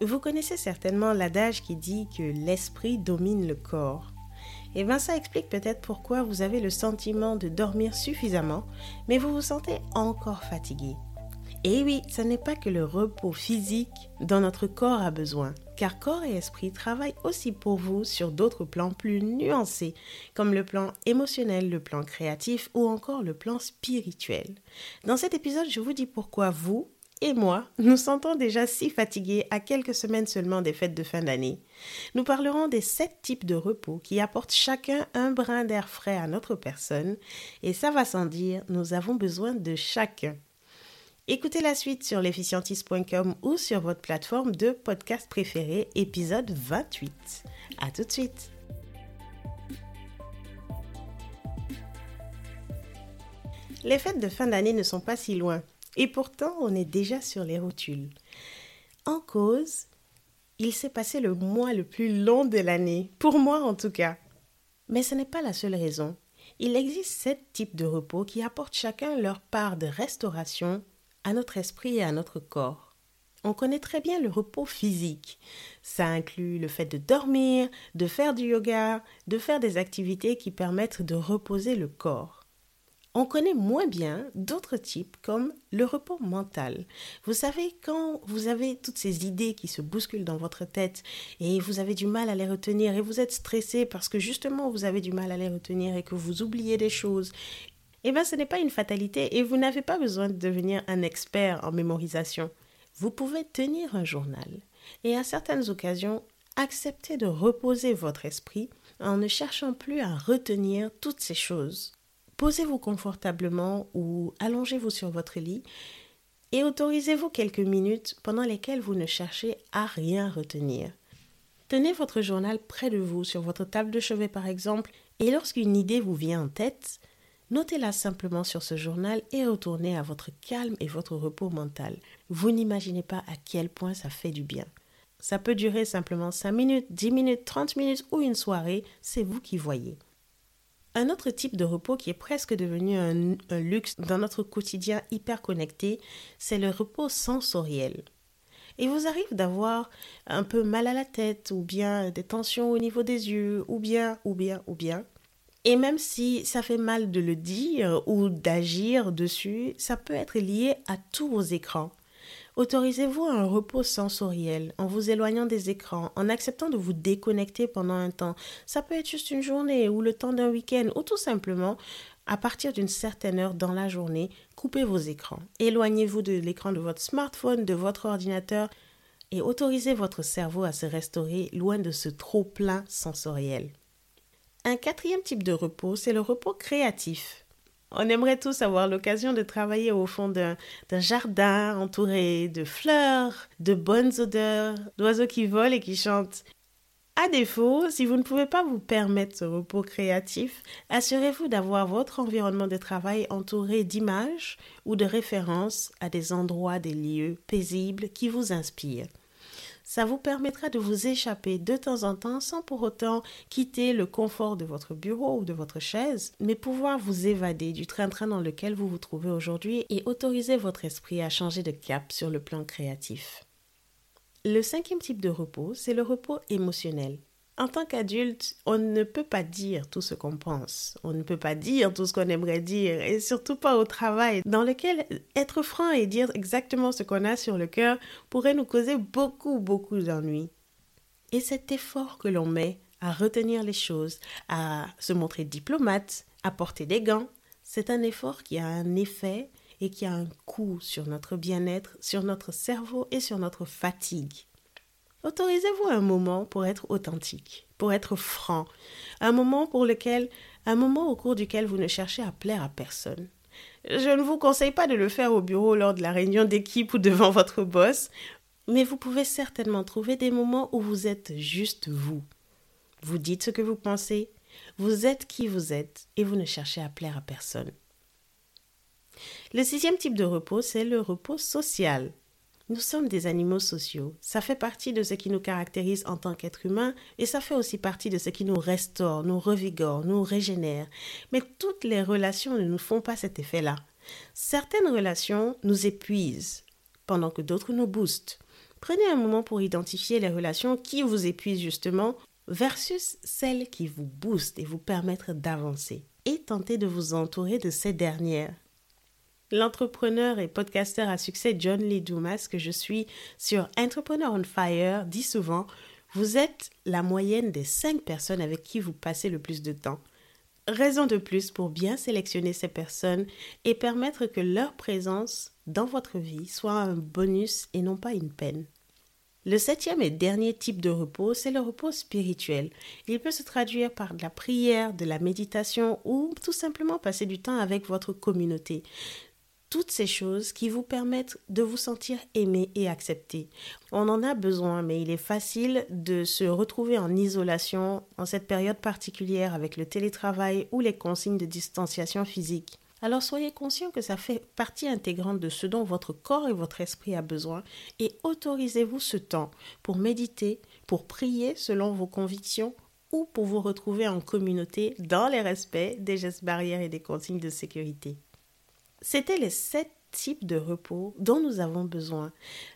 Vous connaissez certainement l'adage qui dit que l'esprit domine le corps. Et bien ça explique peut-être pourquoi vous avez le sentiment de dormir suffisamment, mais vous vous sentez encore fatigué. Et oui, ce n'est pas que le repos physique dont notre corps a besoin, car corps et esprit travaillent aussi pour vous sur d'autres plans plus nuancés, comme le plan émotionnel, le plan créatif ou encore le plan spirituel. Dans cet épisode, je vous dis pourquoi vous, et moi, nous sentons déjà si fatigués à quelques semaines seulement des fêtes de fin d'année. Nous parlerons des sept types de repos qui apportent chacun un brin d'air frais à notre personne, et ça va sans dire, nous avons besoin de chacun. Écoutez la suite sur l'efficientiste.com ou sur votre plateforme de podcast préférée, épisode 28. À tout de suite. Les fêtes de fin d'année ne sont pas si loin. Et pourtant, on est déjà sur les rotules. En cause, il s'est passé le mois le plus long de l'année, pour moi en tout cas. Mais ce n'est pas la seule raison. Il existe sept types de repos qui apportent chacun leur part de restauration à notre esprit et à notre corps. On connaît très bien le repos physique. Ça inclut le fait de dormir, de faire du yoga, de faire des activités qui permettent de reposer le corps on connaît moins bien d'autres types comme le repos mental. Vous savez, quand vous avez toutes ces idées qui se bousculent dans votre tête et vous avez du mal à les retenir et vous êtes stressé parce que justement vous avez du mal à les retenir et que vous oubliez des choses, eh bien ce n'est pas une fatalité et vous n'avez pas besoin de devenir un expert en mémorisation. Vous pouvez tenir un journal et à certaines occasions accepter de reposer votre esprit en ne cherchant plus à retenir toutes ces choses Posez-vous confortablement ou allongez-vous sur votre lit et autorisez-vous quelques minutes pendant lesquelles vous ne cherchez à rien retenir. Tenez votre journal près de vous, sur votre table de chevet par exemple, et lorsqu'une idée vous vient en tête, notez-la simplement sur ce journal et retournez à votre calme et votre repos mental. Vous n'imaginez pas à quel point ça fait du bien. Ça peut durer simplement 5 minutes, 10 minutes, 30 minutes ou une soirée, c'est vous qui voyez. Un autre type de repos qui est presque devenu un, luxe dans notre quotidien hyper connecté, c'est le repos sensoriel. Il vous arrive d'avoir un peu mal à la tête, ou bien des tensions au niveau des yeux, ou bien, ou bien, ou bien. Et même si ça fait mal de le dire ou d'agir dessus, ça peut être lié à tous vos écrans. Autorisez-vous un repos sensoriel en vous éloignant des écrans, en acceptant de vous déconnecter pendant un temps. Ça peut être juste une journée ou le temps d'un week-end ou tout simplement à partir d'une certaine heure dans la journée, coupez vos écrans. Éloignez-vous de l'écran de votre smartphone, de votre ordinateur et autorisez votre cerveau à se restaurer loin de ce trop plein sensoriel. Un quatrième type de repos, c'est le repos créatif. On aimerait tous avoir l'occasion de travailler au fond d'un jardin entouré de fleurs, de bonnes odeurs, d'oiseaux qui volent et qui chantent. À défaut, si vous ne pouvez pas vous permettre ce repos créatif, assurez-vous d'avoir votre environnement de travail entouré d'images ou de références à des endroits, des lieux paisibles qui vous inspirent. Ça vous permettra de vous échapper de temps en temps sans pour autant quitter le confort de votre bureau ou de votre chaise, mais pouvoir vous évader du train-train dans lequel vous vous trouvez aujourd'hui et autoriser votre esprit à changer de cap sur le plan créatif. Le cinquième type de repos, c'est le repos émotionnel. En tant qu'adulte, on ne peut pas dire tout ce qu'on pense, on ne peut pas dire tout ce qu'on aimerait dire, et surtout pas au travail, dans lequel être franc et dire exactement ce qu'on a sur le cœur pourrait nous causer beaucoup, beaucoup d'ennuis. Et cet effort que l'on met à retenir les choses, à se montrer diplomate, à porter des gants, c'est un effort qui a un effet et qui a un coût sur notre bien-être, sur notre cerveau et sur notre fatigue. Autorisez-vous un moment pour être authentique, pour être franc, un moment pour lequel, un moment au cours duquel vous ne cherchez à plaire à personne. Je ne vous conseille pas de le faire au bureau lors de la réunion d'équipe ou devant votre boss, mais vous pouvez certainement trouver des moments où vous êtes juste vous. Vous dites ce que vous pensez, vous êtes qui vous êtes et vous ne cherchez à plaire à personne. Le sixième type de repos, c'est le repos social. Nous sommes des animaux sociaux. Ça fait partie de ce qui nous caractérise en tant qu'être humain et ça fait aussi partie de ce qui nous restaure, nous revigore, nous régénère. Mais toutes les relations ne nous font pas cet effet-là. Certaines relations nous épuisent pendant que d'autres nous boostent. Prenez un moment pour identifier les relations qui vous épuisent justement versus celles qui vous boostent et vous permettent d'avancer. Et tentez de vous entourer de ces dernières. L'entrepreneur et podcasteur à succès John Lee Dumas que je suis sur Entrepreneur on Fire dit souvent Vous êtes la moyenne des cinq personnes avec qui vous passez le plus de temps. Raison de plus pour bien sélectionner ces personnes et permettre que leur présence dans votre vie soit un bonus et non pas une peine. Le septième et dernier type de repos, c'est le repos spirituel. Il peut se traduire par de la prière, de la méditation ou tout simplement passer du temps avec votre communauté toutes ces choses qui vous permettent de vous sentir aimé et accepté. On en a besoin, mais il est facile de se retrouver en isolation en cette période particulière avec le télétravail ou les consignes de distanciation physique. Alors soyez conscient que ça fait partie intégrante de ce dont votre corps et votre esprit a besoin et autorisez-vous ce temps pour méditer, pour prier selon vos convictions ou pour vous retrouver en communauté dans les respects des gestes barrières et des consignes de sécurité. C'était les sept types de repos dont nous avons besoin.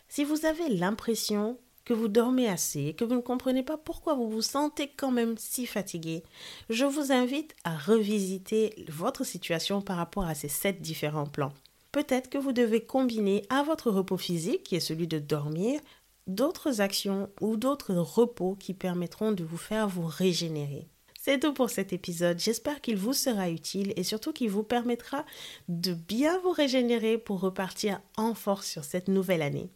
Si vous avez l'impression que vous dormez assez, que vous ne comprenez pas pourquoi vous vous sentez quand même si fatigué, je vous invite à revisiter votre situation par rapport à ces sept différents plans. Peut-être que vous devez combiner à votre repos physique, qui est celui de dormir, d'autres actions ou d'autres repos qui permettront de vous faire vous régénérer. C'est tout pour cet épisode. J'espère qu'il vous sera utile et surtout qu'il vous permettra de bien vous régénérer pour repartir en force sur cette nouvelle année.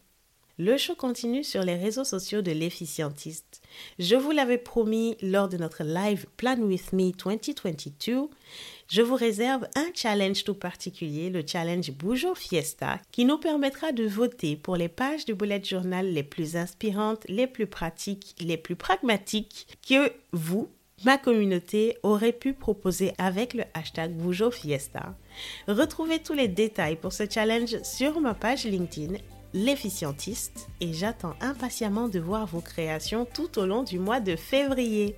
Le show continue sur les réseaux sociaux de l'efficientiste. Je vous l'avais promis lors de notre live Plan With Me 2022. Je vous réserve un challenge tout particulier, le challenge Bougeot Fiesta, qui nous permettra de voter pour les pages du bullet journal les plus inspirantes, les plus pratiques, les plus pragmatiques que vous, ma communauté aurait pu proposer avec le hashtag Bougeot Fiesta. Retrouvez tous les détails pour ce challenge sur ma page LinkedIn, l'efficientiste, et j'attends impatiemment de voir vos créations tout au long du mois de février.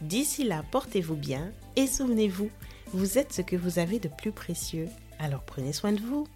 D'ici là, portez-vous bien et souvenez-vous, vous êtes ce que vous avez de plus précieux, alors prenez soin de vous.